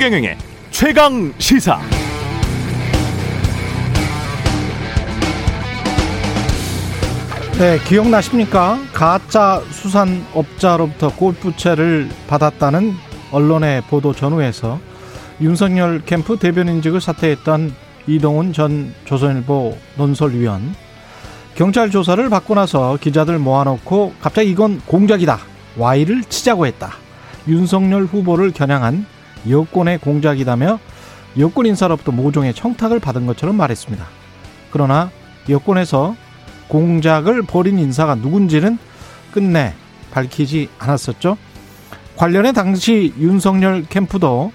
최경영의 최강 시사. 네, 기억나십니까? 가짜 수산업자로부터 골프채를 받았다는 언론의 보도 전후에서 윤석열 캠프 대변인직을 사퇴했던 이동훈 전 조선일보 논설위원 경찰 조사를 받고 나서 기자들 모아놓고 갑자기 이건 공작이다 와이를 치자고 했다 윤석열 후보를 겨냥한 여권의 공작이다며 여권 인사로부터 모종의 청탁을 받은 것처럼 말했습니다. 그러나 여권에서 공작을 벌인 인사가 누군지는 끝내 밝히지 않았었죠. 관련해 당시 윤석열 캠프도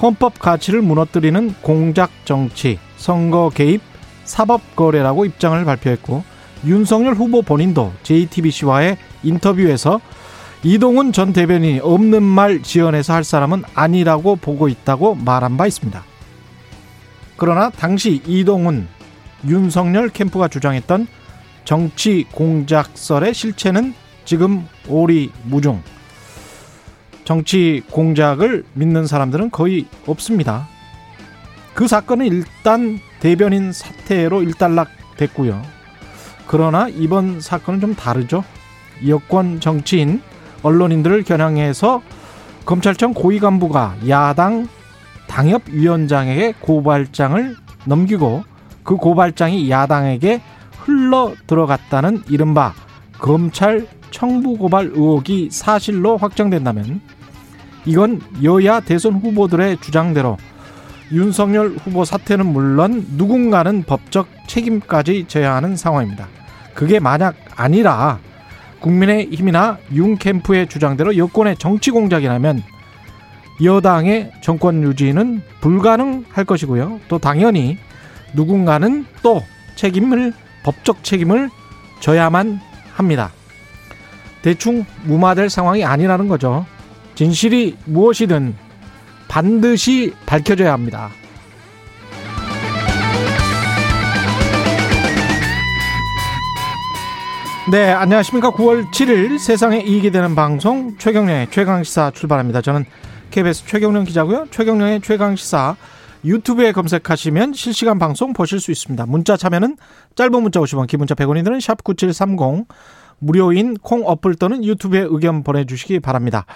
헌법 가치를 무너뜨리는 공작 정치, 선거 개입, 사법 거래라고 입장을 발표했고 윤석열 후보 본인도 JTBC와의 인터뷰에서 이동훈 전 대변인이 없는 말 지어내서 할 사람은 아니라고 보고 있다고 말한 바 있습니다. 그러나 당시 이동훈, 윤석열 캠프가 주장했던 정치 공작설의 실체는 지금 오리무중. 정치 공작을 믿는 사람들은 거의 없습니다. 그 사건은 일단 대변인 사태로 일단락됐고요. 그러나 이번 사건은 좀 다르죠. 여권 정치인, 언론인들을 겨냥해서 검찰청 고위 간부가 야당 당협위원장에게 고발장을 넘기고 그 고발장이 야당에게 흘러 들어갔다는 이른바 검찰 청부 고발 의혹이 사실로 확정된다면 이건 여야 대선 후보들의 주장대로 윤석열 후보 사퇴는 물론 누군가는 법적 책임까지 져야 하는 상황입니다. 그게 만약 아니라 국민의힘이나 윤 캠프의 주장대로 여권의 정치 공작이라면 여당의 정권 유지는 불가능할 것이고요. 또 당연히 누군가는 또 책임을 법적 책임을 져야만 합니다. 대충 무마될 상황이 아니라는 거죠. 진실이 무엇이든 반드시 밝혀져야 합니다. 네, 안녕하십니까. 9월 7일 세상에 이익이 되는 방송 최경련의 최강시사 출발합니다. 저는 KBS 최경련 기자고요. 최경련의 최강시사 유튜브에 검색하시면 실시간 방송 보실 수 있습니다. 문자 참여는 짧은 문자 50원, 기본자 100원이 드는 샵9730 무료인 콩 어플 또는 유튜브에 의견 보내주시기 바랍니다.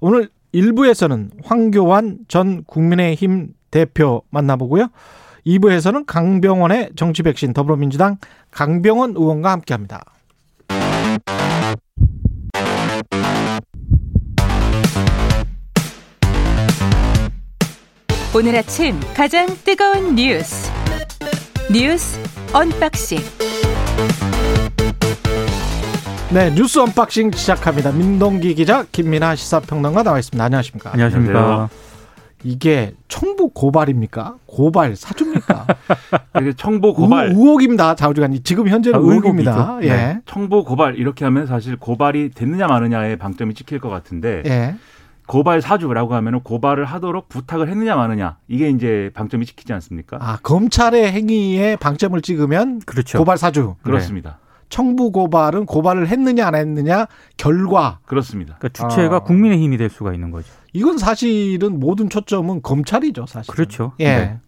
오늘 1부에서는 황교안 전 국민의힘 대표 만나보고요. 2부에서는 강병원의 정치 백신 더불어민주당 강병원 의원과 함께합니다. 오늘 아침 가장 뜨거운 뉴스 뉴스 unboxing 네 뉴스 unboxing 시작합니다. 민동기 기자 김민아 시사평론가 나와 있습니다. 안녕하십니까? 안녕하십니까? 이게 청부 고발입니까? 고발 사주입니까? 이게 청부 고발 의혹입니다. 좌우지간 지금 현재는 아, 의혹입니다. 의혹이죠. 예. 네. 청부 고발 이렇게 하면 사실 고발이 됐느냐 마느냐의 방점이 찍힐 것 같은데 예. 고발 사주라고 하면은 고발을 하도록 부탁을 했느냐 마느냐 이게 이제 방점이 찍히지 않습니까? 아 검찰의 행위에 방점을 찍으면 그렇죠. 고발 사주. 그렇습니다. 청부 고발은 고발을 했느냐 안 했느냐 결과. 그렇습니다. 그러니까 주체가 아. 국민의 힘이 될 수가 있는 거죠. 이건 사실은 모든 초점은 검찰이죠, 사실. 그렇죠. 예. 네.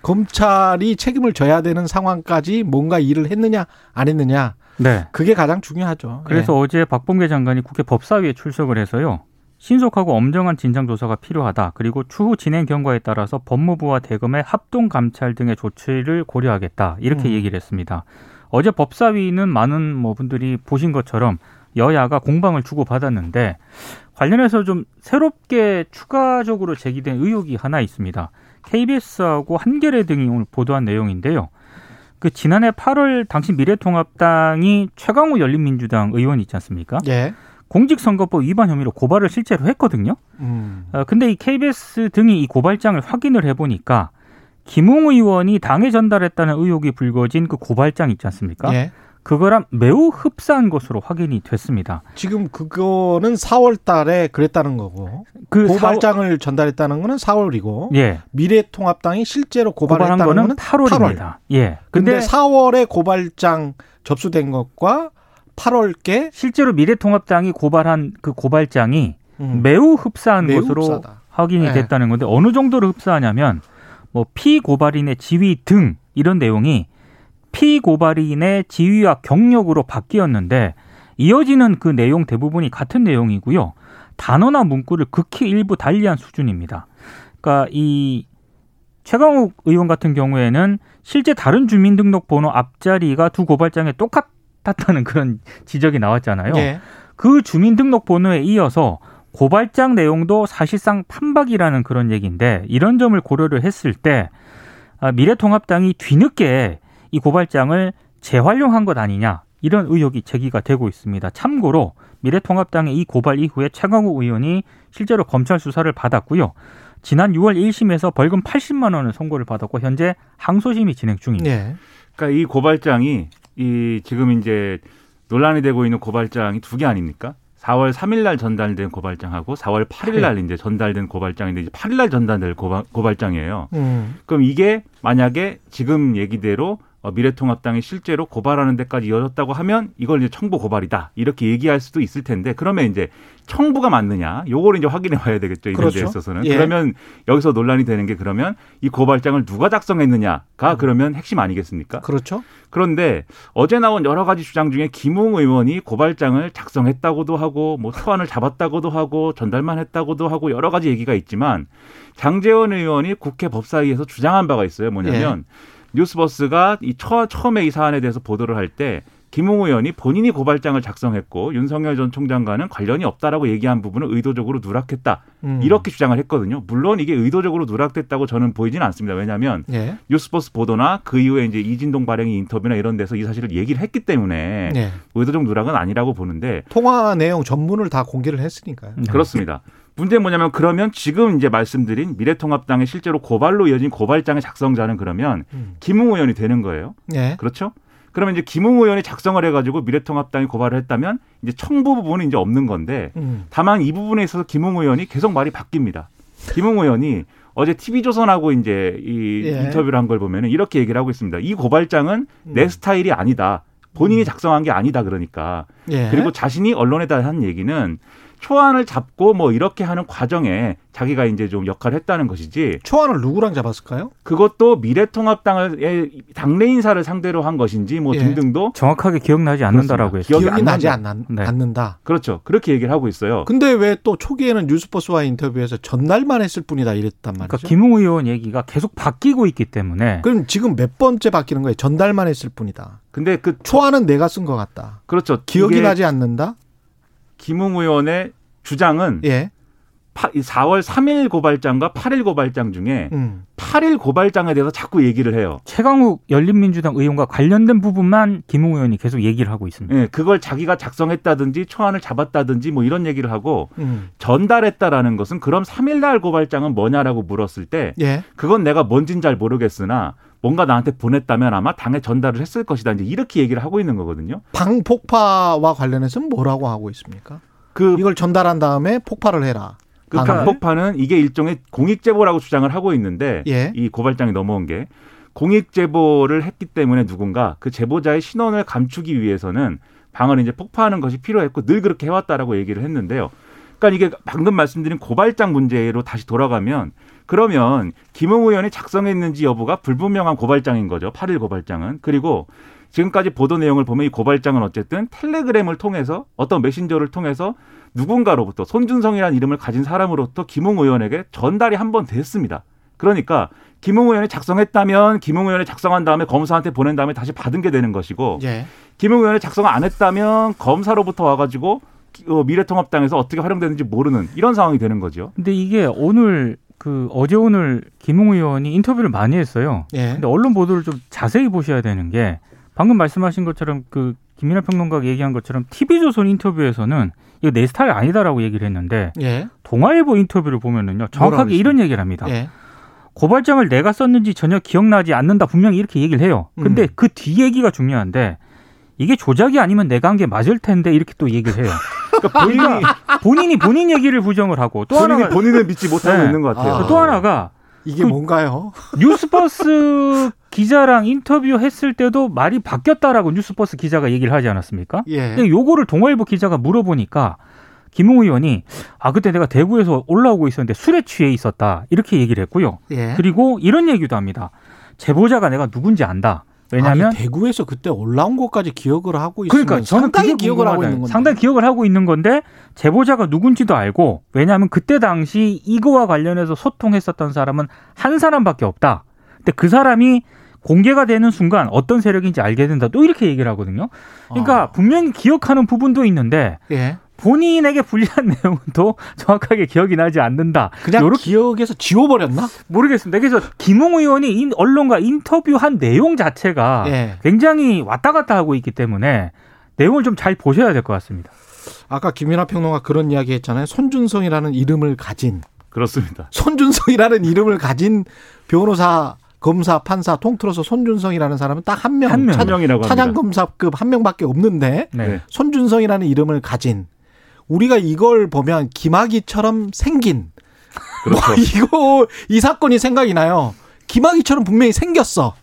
검찰이 책임을 져야 되는 상황까지 뭔가 일을 했느냐 안 했느냐 네. 그게 가장 중요하죠. 그래서 예. 어제 박범계 장관이 국회 법사위에 출석을 해서요. 신속하고 엄정한 진상 조사가 필요하다. 그리고 추후 진행 경과에 따라서 법무부와 대검의 합동 감찰 등의 조치를 고려하겠다. 이렇게 음. 얘기를 했습니다. 어제 법사위는 많은 뭐 분들이 보신 것처럼 여야가 공방을 주고 받았는데 관련해서 좀 새롭게 추가적으로 제기된 의혹이 하나 있습니다. KBS하고 한겨레 등이 오늘 보도한 내용인데요. 그 지난해 8월 당시 미래통합당이 최강우 열린민주당 의원 있지 않습니까? 예. 공직선거법 위반 혐의로 고발을 실제로 했거든요. 음. 어, 근데 이 KBS 등이 이 고발장을 확인을 해보니까 김웅 의원이 당에 전달했다는 의혹이 불거진 그 고발장 있지 않습니까? 예. 그거랑 매우 흡사한 것으로 확인이 됐습니다. 지금 그거는 4월 달에 그랬다는 거고 그 고발장을 전달했다는 거는 4월이고 사... 예. 미래통합당이 실제로 고발했다는 거는 8월입니다. 8월. 예. 근데 근데 4월에 고발장 접수된 것과 8월께 실제로 미래통합당이 고발한 그 고발장이 음, 매우 흡사한 매우 것으로 흡사하다. 확인이 네. 됐다는 건데 어느 정도로 흡사하냐면 뭐 피고발인의 지위 등 이런 내용이 피고발인의 지위와 경력으로 바뀌었는데 이어지는 그 내용 대부분이 같은 내용이고요. 단어나 문구를 극히 일부 달리한 수준입니다. 그러니까 이 최강욱 의원 같은 경우에는 실제 다른 주민등록번호 앞자리가 두 고발장에 똑같 았다는 그런 지적이 나왔잖아요. 예. 그 주민등록번호에 이어서 고발장 내용도 사실상 판박이라는 그런 얘기인데 이런 점을 고려를 했을 때 아, 미래통합당이 뒤늦게 이 고발장을 재활용한 것 아니냐 이런 의혹이 제기가 되고 있습니다. 참고로 미래통합당의 이 고발 이후에 최강욱 의원이 실제로 검찰 수사를 받았고요. 지난 6월 1심에서 벌금 80만 원을 선고를 받았고 현재 항소심이 진행 중입니다. 예. 그러니까 이 고발장이 이 지금 이제 논란이 되고 있는 고발장이 두 개 아닙니까? 4월 3일 날 전달된 고발장하고 4월 8일 날 이제 전달된 고발장인데 이제 8일 날 전달될 고발, 고발장이에요. 음. 그럼 이게 만약에 지금 얘기대로 어, 미래통합당이 실제로 고발하는 데까지 이어졌다고 하면 이걸 이제 청부 고발이다 이렇게 얘기할 수도 있을 텐데 그러면 이제 청부가 맞느냐 요거를 이제 확인해 봐야 되겠죠 이런 그렇죠. 데 있어서는 예. 그러면 여기서 논란이 되는 게 그러면 이 고발장을 누가 작성했느냐가 그러면 핵심 아니겠습니까? 그렇죠. 그런데 어제 나온 여러 가지 주장 중에 김웅 의원이 고발장을 작성했다고도 하고 뭐 초안을 잡았다고도 하고 전달만 했다고도 하고 여러 가지 얘기가 있지만 장재원 의원이 국회 법사위에서 주장한 바가 있어요. 뭐냐면 뉴스버스가 이 처, 처음에 이 사안에 대해서 보도를 할 때 김웅 의원이 본인이 고발장을 작성했고 윤석열 전 총장과는 관련이 없다라고 얘기한 부분을 의도적으로 누락했다. 음. 이렇게 주장을 했거든요. 물론 이게 의도적으로 누락됐다고 저는 보이지는 않습니다. 왜냐하면 예. 뉴스버스 보도나 그 이후에 이제 이진동 발행이 인터뷰나 이런 데서 이 사실을 얘기를 했기 때문에 예. 의도적 누락은 아니라고 보는데 통화 내용 전문을 다 공개를 했으니까요. 네. 그렇습니다. 문제는 뭐냐면 그러면 지금 이제 말씀드린 미래통합당의 실제로 고발로 이어진 고발장의 작성자는 그러면 음. 김웅 의원이 되는 거예요. 예. 그렇죠? 그러면 이제 김웅 의원이 작성을 해가지고 미래통합당이 고발을 했다면 이제 청부 부분은 이제 없는 건데 음. 다만 이 부분에 있어서 김웅 의원이 계속 말이 바뀝니다. 김웅 의원이 어제 TV조선하고 이제 이 예. 인터뷰를 한 걸 보면은 이렇게 얘기를 하고 있습니다. 이 고발장은 음. 내 스타일이 아니다. 본인이 작성한 게 아니다 그러니까. 예. 그리고 자신이 언론에다 한 얘기는 초안을 잡고 뭐 이렇게 하는 과정에 자기가 이제 좀 역할을 했다는 것이지 초안을 누구랑 잡았을까요? 그것도 미래통합당의 당내 인사를 상대로 한 것인지 뭐 예. 등등도 정확하게 기억나지 않는다라고. 했죠. 기억이 기억이 안 나지 난다. 않는, 네. 않는다. 그렇죠. 그렇게 얘기를 하고 있어요. 근데 왜 또 초기에는 뉴스버스와 인터뷰에서 전날만 했을 뿐이다 이랬단 말이죠. 그러니까 김웅 의원 얘기가 계속 바뀌고 있기 때문에 그럼 지금 몇 번째 바뀌는 거예요? 전달만 했을 뿐이다. 근데 그 초안은 내가 쓴 것 같다. 그렇죠. 기억이 나지 않는다? 김웅 의원의 주장은 예. 파- 이 4월 3일 고발장과 8일 고발장 중에 음. 8일 고발장에 대해서 자꾸 얘기를 해요. 최강욱 열린민주당 의원과 관련된 부분만 김웅 의원이 계속 얘기를 하고 있습니다. 예, 그걸 자기가 작성했다든지 초안을 잡았다든지 뭐 이런 얘기를 하고 음. 전달했다라는 것은 그럼 3일 날 고발장은 뭐냐라고 물었을 때 예. 그건 내가 뭔진 잘 모르겠으나 뭔가 나한테 보냈다면 아마 당에 전달을 했을 것이다. 이제 이렇게 얘기를 하고 있는 거거든요. 방폭파와 관련해서는 뭐라고 하고 있습니까? 그, 이걸 전달한 다음에 폭발을 해라. 그. 방폭파는 이게 일종의 공익 제보라고 주장을 하고 있는데 예. 이 고발장이 넘어온 게 공익 제보를 했기 때문에 누군가 그 제보자의 신원을 감추기 위해서는 방을 이제 폭파하는 것이 필요했고 늘 그렇게 해왔다라고 얘기를 했는데요. 그러니까 이게 방금 말씀드린 고발장 문제로 다시 돌아가면 그러면 김웅 의원이 작성했는지 여부가 불분명한 고발장인 거죠. 8일 고발장은. 그리고 지금까지 보도 내용을 보면 이 고발장은 어쨌든 텔레그램을 통해서 어떤 메신저를 통해서 누군가로부터 손준성이라는 이름을 가진 사람으로부터 김웅 의원에게 전달이 한 번 됐습니다. 그러니까 김웅 의원이 작성했다면 김웅 의원이 작성한 다음에 검사한테 보낸 다음에 다시 받은 게 되는 것이고 예. 김웅 의원이 작성 안 했다면 검사로부터 와가지고 어, 미래통합당에서 어떻게 활용되는지 모르는 이런 상황이 되는 거죠. 근데 이게 오늘 그 어제 오늘 김웅 의원이 인터뷰를 많이 했어요. 예. 근데 언론 보도를 좀 자세히 보셔야 되는 게 방금 말씀하신 것처럼 그 김민하 평론가가 얘기한 것처럼 TV조선 인터뷰에서는 이거 내 스타일 아니다라고 얘기를 했는데 예. 동아일보 인터뷰를 보면은요 정확하게? 이런 얘기를 합니다. 예. 고발장을 내가 썼는지 전혀 기억나지 않는다 분명히 이렇게 얘기를 해요. 근데 음. 그뒤 얘기가 중요한데 이게 조작이 아니면 내가 한 게 맞을 텐데 이렇게 또 얘기를 해요. 그러니까 본인이 본인이 본인 얘기를 부정을 하고 또 본인이 하나가 본인을 믿지 못하고 네. 있는 것 같아요. 아. 또 하나가 이게 그- 뭔가요? 뉴스버스 기자랑 인터뷰 했을 때도 말이 바뀌었다라고 뉴스버스 기자가 얘기를 하지 않았습니까? 예. 근데 요거를 동아일보 기자가 물어보니까 김웅 의원이 아 그때 내가 대구에서 올라오고 있었는데 술에 취해 있었다 이렇게 얘기를 했고요. 예. 그리고 이런 얘기도 합니다. 제보자가 내가 누군지 안다. 왜냐하면 아니, 대구에서 그때 올라온 것까지 기억을 하고 있으면 그러니까 저는 상당히 기억을 하고. 있는 건데. 상당히 기억을 하고 있는 건데 제보자가 누군지도 알고 왜냐하면 그때 당시 이거와 관련해서 소통했었던 사람은 한 사람밖에 없다. 근데 그 사람이 공개가 되는 순간 어떤 세력인지 알게 된다. 또 이렇게 얘기를 하거든요. 그러니까 아. 분명히 기억하는 부분도 있는데 예. 본인에게 불리한 내용은 또 정확하게 기억이 나지 않는다. 그냥 요렇게 기억에서 지워버렸나? 모르겠습니다. 그래서 김웅 의원이 인- 언론과 인터뷰한 내용 자체가 예. 굉장히 왔다 갔다 하고 있기 때문에 내용을 좀 잘 보셔야 될 것 같습니다. 아까 김민하 평론가 그런 이야기 했잖아요. 손준성이라는 이름을 가진 그렇습니다. 손준성이라는 이름을 가진 변호사, 검사, 판사 통틀어서 손준성이라는 사람은 딱 한 명, 한 명. 한 명이라고 합니다. 차장검사급 한 명밖에 없는데 네. 네. 손준성이라는 이름을 가진 우리가 이걸 보면 김학의처럼 생긴 그렇죠. 뭐 이거 이 사건이 생각이 나요. 김학의처럼 분명히 생겼어.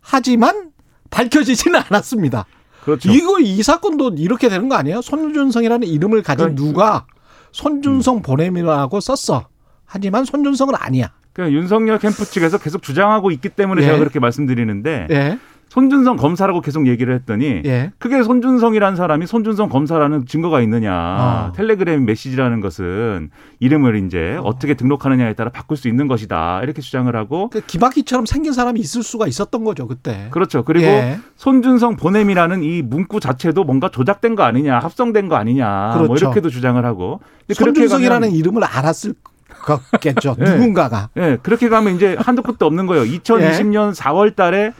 하지만 밝혀지지는 않았습니다. 그렇죠. 이거 이 사건도 이렇게 되는 거 아니에요? 손준성이라는 이름을 가진 그러니까 누가 손준성 보냄이라고 썼어. 하지만 손준성은 아니야. 그러니까 윤석열 캠프 측에서 계속 주장하고 있기 때문에 예. 제가 그렇게 말씀드리는데 예. 손준성 검사라고 계속 얘기를 했더니 예. 그게 손준성이라는 사람이 손준성 검사라는 증거가 있느냐. 아. 텔레그램 메시지라는 것은 이름을 이제 어. 떻게 등록하느냐에 따라 바꿀 수 있는 것이다. 이렇게 주장을 하고 그 김학기처럼 생긴 사람이 있을 수가 있었던 거죠 그때. 그렇죠. 그리고 예. 손준성 보냄이라는 이 문구 자체도 뭔가 조작된 거 아니냐, 합성된 거 아니냐, 뭐 그렇죠. 이렇게도 주장을 하고. 손준성이라는 이름을 알았을 거겠죠. 예. 누군가가. 예, 그렇게 가면 이제 한도 끝도 없는 거예요. 2020년 4월 달에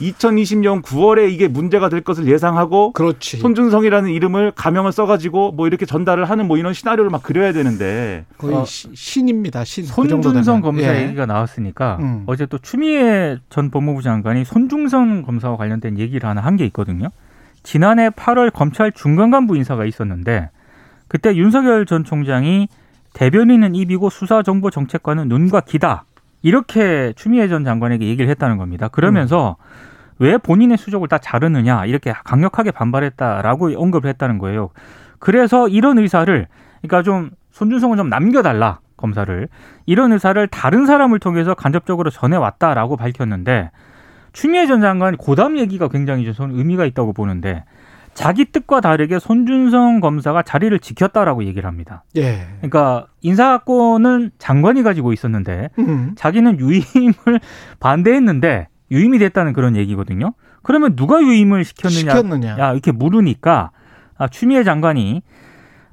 2020년 9월에 이게 문제가 될 것을 예상하고 그렇지. 손준성이라는 이름을 가명을 써가지고 뭐 이렇게 전달을 하는 뭐 이런 시나리오를 막 그려야 되는데 거의 어, 시- 신입니다. 신. 그 손준성 되면. 검사 예. 얘기가 나왔으니까 음. 어제 또 추미애 전 법무부 장관이 손중성 검사와 관련된 얘기를 하나 한 게 있거든요. 지난해 8월 검찰 중간간부 인사가 있었는데 그때 윤석열 전 총장이 대변인은 입이고 수사정보 정책관은 눈과 귀다 이렇게 추미애 전 장관에게 얘기를 했다는 겁니다. 그러면서 왜 본인의 수족을 다 자르느냐 이렇게 강력하게 반발했다라고 언급을 했다는 거예요. 그래서 이런 의사를 그러니까 좀 손준성은 좀 남겨달라 검사를 이런 의사를 다른 사람을 통해서 간접적으로 전해왔다라고 밝혔는데 추미애 전 장관 고담 얘기가 굉장히 좀 의미가 있다고 보는데 자기 뜻과 다르게 손준성 검사가 자리를 지켰다라고 얘기를 합니다. 예. 그러니까 인사권은 장관이 가지고 있었는데 음. 자기는 유임을 반대했는데 유임이 됐다는 그런 얘기거든요. 그러면 누가 유임을 시켰느냐, 시켰느냐. 야, 이렇게 물으니까 아, 추미애 장관이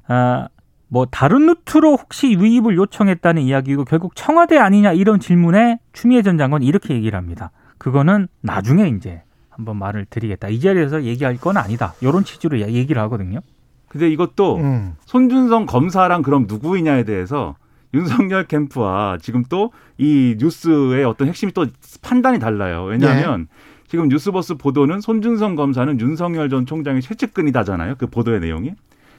아, 뭐 다른 루트로 혹시 유입을 요청했다는 이야기고 결국 청와대 아니냐 이런 질문에 추미애 전 장관이 이렇게 얘기를 합니다. 그거는 나중에 이제 한번 말을 드리겠다. 이 자리에서 얘기할 건 아니다. 이런 취지로 얘기를 하거든요. 근데 이것도 음. 손준성 검사랑 그럼 누구이냐에 대해서 윤석열 캠프와 지금 또 이 뉴스의 어떤 핵심이 또 판단이 달라요. 왜냐하면 지금 뉴스버스 보도는 손준성 검사는 윤석열 전 총장의 최측근이다잖아요. 그 보도의 내용이.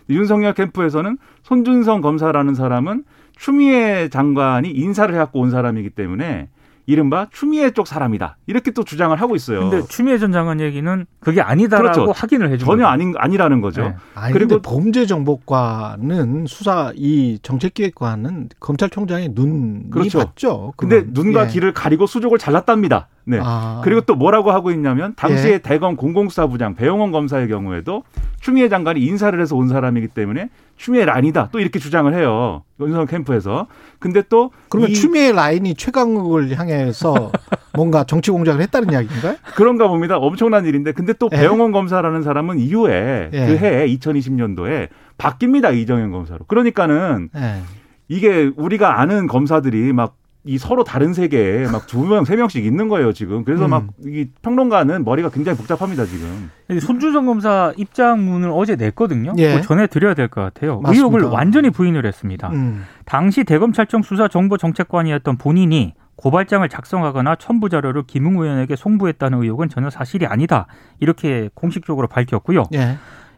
윤석열 캠프에서는 손준성 검사라는 사람은 추미애 장관이 인사를 해갖고 온 사람이기 때문에 이른바 추미애 쪽 사람이다. 이렇게 또 주장을 하고 있어요. 근데 추미애 전 장관 얘기는 그게 아니다라고 그렇죠. 확인을 해준 전혀. 아닌 아니라는 거죠. 네. 아니 그리고- 근데 범죄정보과는 수사 이 정책기획과는 검찰총장의 눈이 그렇죠. 봤죠. 근데 그건. 눈과 예. 귀를 가리고 수족을 잘랐답니다. 네. 아. 그리고 또 뭐라고 하고 있냐면 당시에 예. 대검 공공수사부장 배용원 검사의 경우에도 추미애 장관이 인사를 해서 온 사람이기 때문에 추미애 아니다 또 이렇게 주장을 해요 윤석열 캠프에서 근데 또 그러면 이- 추미애 라인이 최강욱을 향해서 뭔가 정치 공작을 했다는 이야기인가요? 그런가 봅니다 엄청난 일인데 근데 또 예. 배용원 검사라는 사람은 이후에 예. 그해 2020년도에 바뀝니다 이정현 검사로 그러니까는 네. 이게 우리가 아는 검사들이 막 이 서로 다른 세계에 막 두 명, 세 명씩 있는 거예요, 지금. 그래서 음. 막이 평론가는 머리가 굉장히 복잡합니다, 지금. 손준성 검사 입장문을 어제 냈거든요. 예. 전해드려야 될 것 같아요. 맞습니다. 의혹을 완전히 부인을 했습니다. 음. 당시 대검찰청 수사 정보 정책관이었던 본인이 고발장을 작성하거나 첨부 자료를 김웅 의원에게 송부했다는 의혹은 전혀 사실이 아니다. 이렇게 공식적으로 밝혔고요. 예.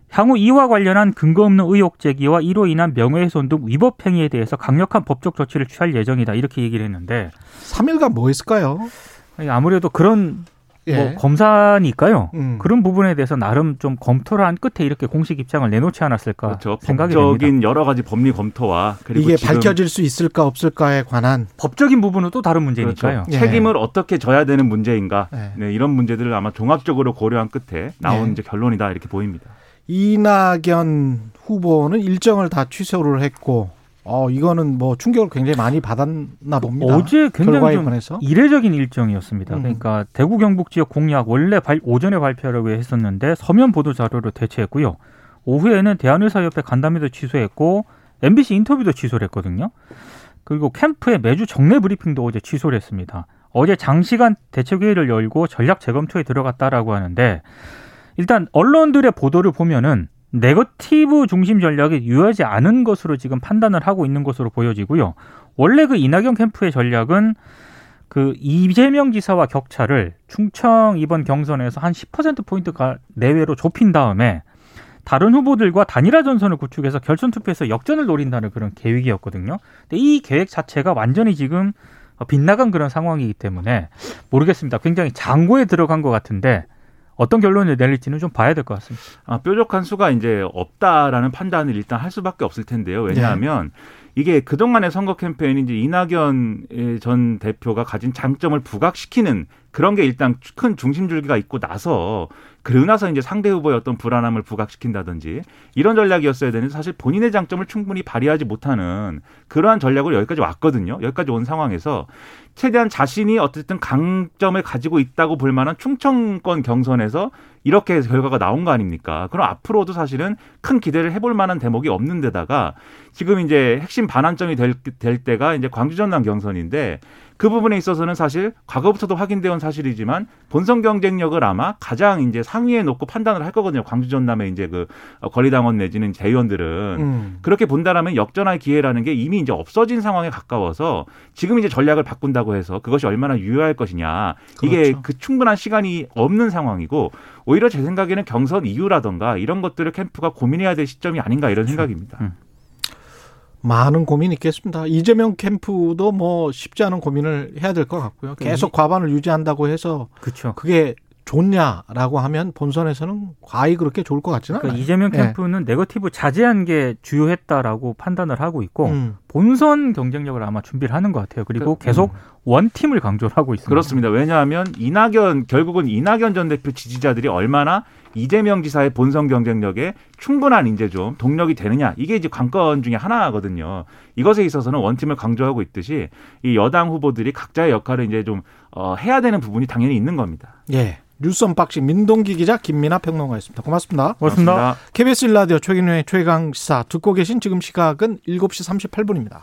향후 이와 관련한 근거 없는 의혹 제기와 이로 인한 명예훼손 등 위법 행위에 대해서 강력한 법적 조치를 취할 예정이다. 이렇게 얘기를 했는데 3일간 뭐 했을까요? 아무래도 그런 예. 뭐 검사니까요. 음. 그런 부분에 대해서 나름 좀 검토를 한 끝에 이렇게 공식 입장을 내놓지 않았을까 그렇죠. 생각이 됩니다. 법적인 여러 가지 법리 검토와 그리고 이게 지금 밝혀질 수 있을까 없을까에 관한 법적인 부분은 또 다른 문제니까요. 그렇죠. 예. 책임을 어떻게 져야 되는 문제인가 예. 네, 이런 문제들을 아마 종합적으로 고려한 끝에 나온 예. 이제 결론이다 이렇게 보입니다. 이낙연 후보는 일정을 다 취소를 했고 어 이거는 뭐 충격을 굉장히 많이 받았나 봅니다. 어제 굉장히 좀 관해서 이례적인 일정이었습니다. 음. 그러니까 대구 경북 지역 공약 원래 발- 오전에 발표하려고 했었는데 서면 보도 자료로 대체했고요. 오후에는 대한의사협회 간담회도 취소했고 MBC 인터뷰도 취소를 했거든요. 그리고 캠프의 매주 정례 브리핑도 어제 취소를 했습니다. 어제 장시간 대책회의를 열고 전략 재검토에 들어갔다라고 하는데 일단 언론들의 보도를 보면은 네거티브 중심 전략이 유효하지 않은 것으로 지금 판단을 하고 있는 것으로 보여지고요. 원래 그 이낙연 캠프의 전략은 그 이재명 지사와 격차를 충청 이번 경선에서 한 10%포인트 내외로 좁힌 다음에 다른 후보들과 단일화 전선을 구축해서 결선 투표에서 역전을 노린다는 그런 계획이었거든요. 근데 이 계획 자체가 완전히 지금 빗나간 그런 상황이기 때문에 모르겠습니다. 굉장히 장고에 들어간 것 같은데 어떤 결론을 내릴지는 좀 봐야 될 것 같습니다. 아, 뾰족한 수가 이제 없다라는 판단을 일단 할 수밖에 없을 텐데요. 왜냐하면 이게 그동안의 선거 캠페인이 이제 이낙연 전 대표가 가진 장점을 부각시키는 그런 게 일단 큰 중심줄기가 있고 나서 그러고 나서 이제 상대 후보의 어떤 불안함을 부각시킨다든지 이런 전략이었어야 되는데 사실 본인의 장점을 충분히 발휘하지 못하는 그러한 전략으로 여기까지 왔거든요. 여기까지 온 상황에서 최대한 자신이 어쨌든 강점을 가지고 있다고 볼 만한 충청권 경선에서 이렇게 결과가 나온 거 아닙니까? 그럼 앞으로도 사실은 큰 기대를 해볼 만한 대목이 없는 데다가 지금 이제 핵심 반환점이 될, 될 때가 이제 광주 전남 경선인데 그 부분에 있어서는 사실 과거부터도 확인되어 온 사실이지만 본선 경쟁력을 아마 가장 이제 상위에 놓고 판단을 할 거거든요. 광주 전남의 이제 그 권리당원 내지는 재의원들은 음. 그렇게 본다라면 역전할 기회라는 게 이미 이제 없어진 상황에 가까워서 지금 이제 전략을 바꾼다고 해서 그것이 얼마나 유효할 것이냐 이게 그렇죠. 그 충분한 시간이 없는 상황이고 오히려 제 생각에는 경선 이유라던가 이런 것들을 캠프가 고민해야 될 시점이 아닌가 이런 생각입니다. 음. 많은 고민이 있겠습니다. 이재명 캠프도 뭐 쉽지 않은 고민을 해야 될 것 같고요. 계속 과반을 유지한다고 해서 그렇죠. 그게 좋냐라고 하면 본선에서는 과히 그렇게 좋을 것 같지는 그러니까 않아요. 이재명 예. 캠프는 네거티브 자제한 게 주효했다라고 판단을 하고 있고 음. 본선 경쟁력을 아마 준비를 하는 것 같아요. 그리고 그- 계속 one team을 강조를 하고 있습니다. 그렇습니다. 왜냐하면 이낙연 결국은 이낙연 전 대표 지지자들이 얼마나 이재명 지사의 본선 경쟁력에 충분한 이제 좀 동력이 되느냐 이게 이제 관건 중에 하나거든요. 이것에 있어서는 one team을 강조하고 있듯이 이 여당 후보들이 각자의 역할을 이제 좀 어, 해야 되는 부분이 당연히 있는 겁니다. 예. 뉴스 unboxing 민동기 기자 김민아 평론가였습니다. 고맙습니다. 고맙습니다. 고맙습니다. KBS 일라디오 최경영의 최강 시사 듣고 계신 지금 시각은 7시 38분입니다.